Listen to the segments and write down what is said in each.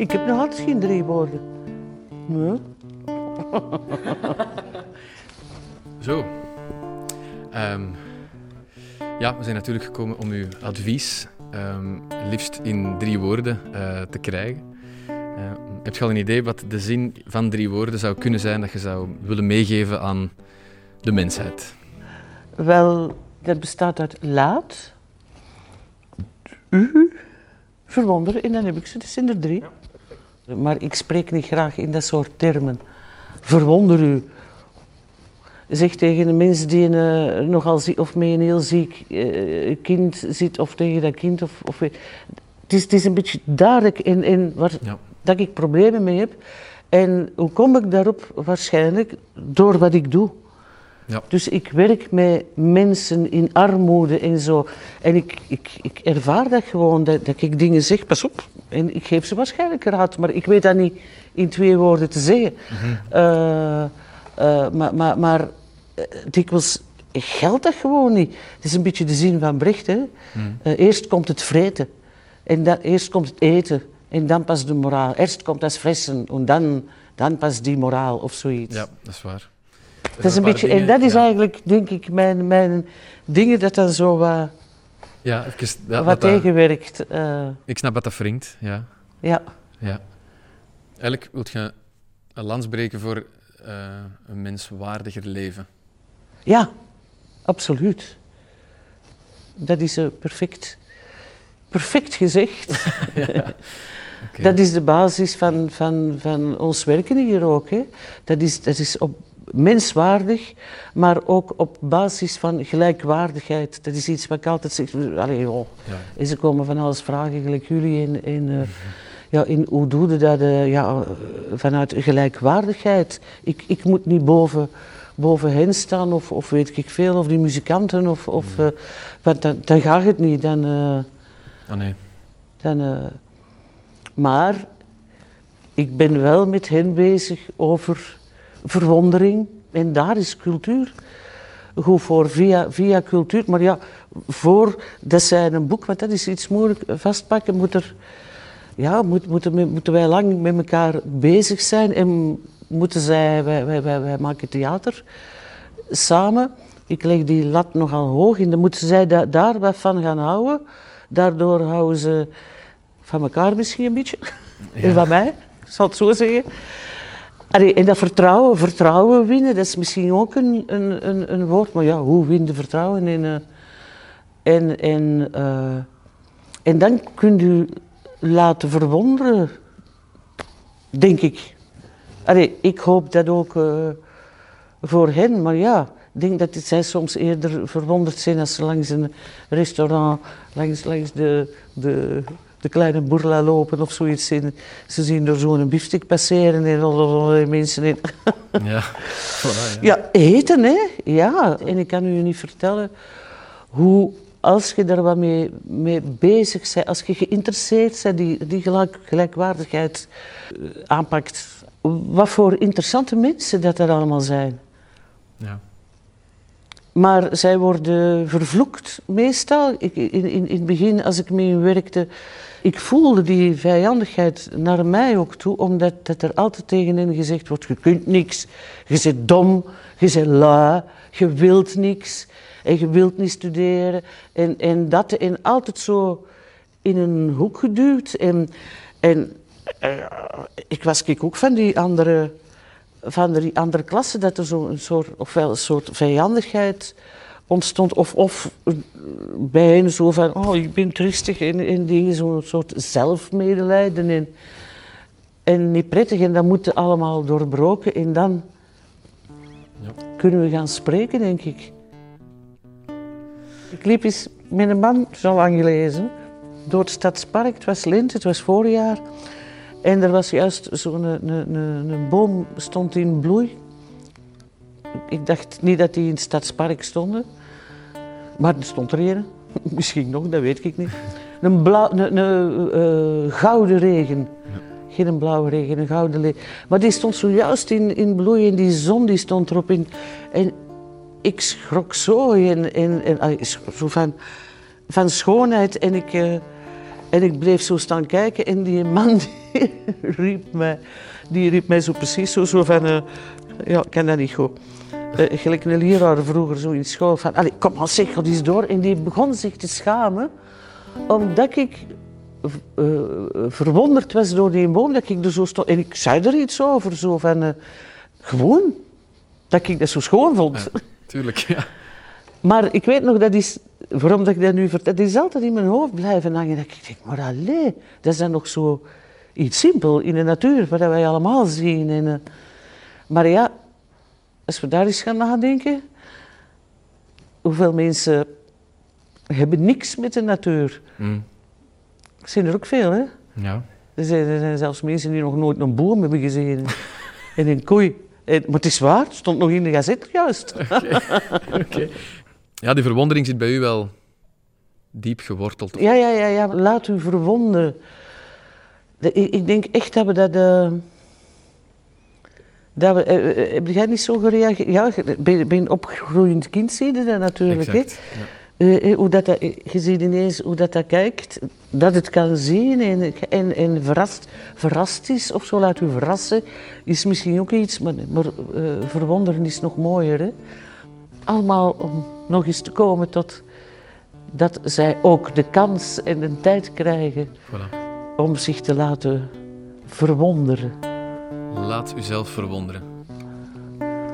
Ik heb nog altijd geen drie woorden. Nee. Zo. Ehm, ja, we zijn natuurlijk gekomen om uw advies ehm, liefst in drie woorden eh, te krijgen. Uh, heb je al een idee wat de zin van drie woorden zou kunnen zijn dat je zou willen meegeven aan de mensheid? Wel, dat bestaat uit laat, u, verwonderen en dan heb ik ze. Dat zijn er drie. Maar ik spreek niet graag in dat soort termen. Verwonder u. Zeg tegen een mens die een, uh, nogal ziek of met een heel ziek uh, kind zit, of tegen dat kind. Of, of, het, is, het is een beetje duidelijk in, in waar ja. dat ik problemen mee heb. En hoe kom ik daarop? Waarschijnlijk door wat ik doe. Ja. Dus ik werk met mensen in armoede en zo. En ik, ik, ik ervaar dat gewoon, dat, dat ik dingen zeg, pas op. En ik geef ze waarschijnlijk raad, maar ik weet dat niet in twee woorden te zeggen. Mm -hmm. uh, uh, maar maar, maar uh, dikwijls geldt dat gewoon niet. Het is een beetje de zin van Brecht. Hè? Mm. eerst komt het vreten, en dan, eerst komt het eten, en dan pas de moraal. Eerst komt het fressen, en dan, dan pas die moraal of zoiets. Ja, dat is waar. Dat is een beetje, dingen, en dat is ja. eigenlijk, denk ik, mijn, mijn dingen dat dan zo wat, ja, even, wat dat, tegenwerkt. Uh, ik snap dat dat wringt, ja. Ja. ja. Eigenlijk wil je een lans breken voor uh, een menswaardiger leven. Ja, absoluut. Dat is uh, perfect, perfect gezegd. ja. okay. Dat is de basis van, van, van ons werken hier ook. Hè. Dat, is, dat is op menswaardig, maar ook op basis van gelijkwaardigheid. Dat is iets wat ik altijd zeg. Allee, joh. Ja. En ze komen van alles vragen, gelijk jullie. In, in, uh, ja, in, hoe doe je dat uh, ja, vanuit gelijkwaardigheid? Ik, ik moet niet boven, boven hen staan, of, of weet ik veel, of die muzikanten, of, of, uh, want dan, dan gaat het niet. Dan, oh nee. dan, maar ik ben wel met hen bezig over verwondering. En daar is cultuur goed voor, via, via cultuur. Maar ja, voor dat zij een boek, want dat is iets moeilijk vastpakken, moet er, ja, moet, moeten, moeten wij lang met elkaar bezig zijn. En moeten zij, wij, wij, wij, wij maken theater samen. Ik leg die lat nogal hoog en dan moeten zij da, daar wat van gaan houden. Daardoor houden ze van elkaar misschien een beetje. Ja. En van mij, ik zal het zo zeggen. En dat vertrouwen, vertrouwen winnen, dat is misschien ook een, een, een, een woord, maar ja, hoe win je vertrouwen? En, uh, en, en, uh, en dan kun je laten verwonderen, denk ik. Ik hoop dat ook uh, voor hen, maar ja, ik denk dat zij soms eerder verwonderd zijn als ze langs een restaurant, langs, langs de, de, de kleine boerla lopen of zoiets. En ze zien er zo'n biefstuk passeren en allerlei mensen in. Ja. Voilà, ja. ja, eten hè. Ja, en ik kan u niet vertellen hoe, als je daar wat mee, mee bezig bent, als je geïnteresseerd bent, die, die gelijk, gelijkwaardigheid uh, aanpakt, wat voor interessante mensen dat er allemaal zijn. Ja. Maar zij worden vervloekt meestal. Ik, in, in, in het begin, als ik met hen werkte, ik voelde die vijandigheid naar mij ook toe, omdat dat er altijd tegen hen gezegd wordt, je kunt niks, je bent dom, je bent lui, je wilt niks en je wilt niet studeren. En, en dat en altijd zo in een hoek geduwd. En, en uh, ik was ik ook van die andere van de andere klasse dat er zo'n soort, ofwel een soort vijandigheid ontstond, of, of bij hen zo van, oh, ik ben tristig en, en dingen, zo'n soort zelfmedelijden en, en niet prettig. En dat moet allemaal doorbroken en dan ja. kunnen we gaan spreken, denk ik. Ik liep eens met een man, zo lang gelezen, door het stadspark. Het was lente, het was voorjaar. En er was juist zo'n een, een, een, boom stond in bloei. Ik dacht niet dat die in het stadspark stonden. Maar er stond er een. Misschien nog, dat weet ik niet. Een, blauw, een, een uh, gouden regen. Geen een blauwe regen, een gouden regen. Maar die stond zojuist in, in bloei en die zon die stond erop in. En ik schrok zo en, en, en, zo van, van schoonheid. En ik, uh, en ik bleef zo staan kijken en die man... Die, riep mij, die riep mij zo precies zo, zo van, eh, ja, ik ken dat niet goed. Uh, gelijk een leraar vroeger zo in school van, allee, kom maar zeg, dat eens door. En die begon zich te schamen, omdat ik uh, verwonderd was door die boom, dat ik er zo stond. En ik zei er iets over, zo van, gewoon, dat ik dat zo schoon vond. Ja, tuurlijk, ja. Maar ik weet nog, dat is, waarom dat ik dat nu vertel, dat is altijd in mijn hoofd blijven hangen. Dat ik denk, maar allee, dat is dan nog zo iets simpel in de natuur, wat wij allemaal zien. En, uh, maar ja, als we daar eens gaan nadenken, hoeveel mensen hebben niks met de natuur? Mm. Er zijn er ook veel, hè? Ja. Er zijn, er zijn zelfs mensen die nog nooit een boom hebben gezien. en een koei. En, maar het is waar, het stond nog in de gazet juist. Oké. Okay. Ja, die verwondering zit bij u wel diep geworteld. Ja, ja, ja, ja. laat u verwonderen. De, ik, ik, denk echt dat we dat. Uh, dat we, uh, heb jij niet zo gereageerd? Ja, bij, bij een opgroeiend kind zie je dat natuurlijk. Exact? Uh, hoe dat, dat, je ziet ineens hoe dat, dat kijkt, dat het kan zien en, en, en verrast, verrast is of zo, laat u verrassen, is misschien ook iets, maar, maar verwonderen is nog mooier. Hè? Allemaal om nog eens te komen tot dat zij ook de kans en de tijd krijgen voilà. om zich te laten verwonderen. Laat uzelf verwonderen.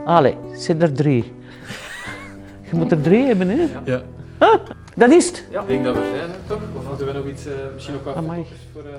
Allee, zit er drie. Je moet er drie hebben, hè? Ja. Ah, dat is het. Ja. Ik denk dat we zijn, toch? Of hadden we nog iets, uh, misschien nog wat voor... Uh...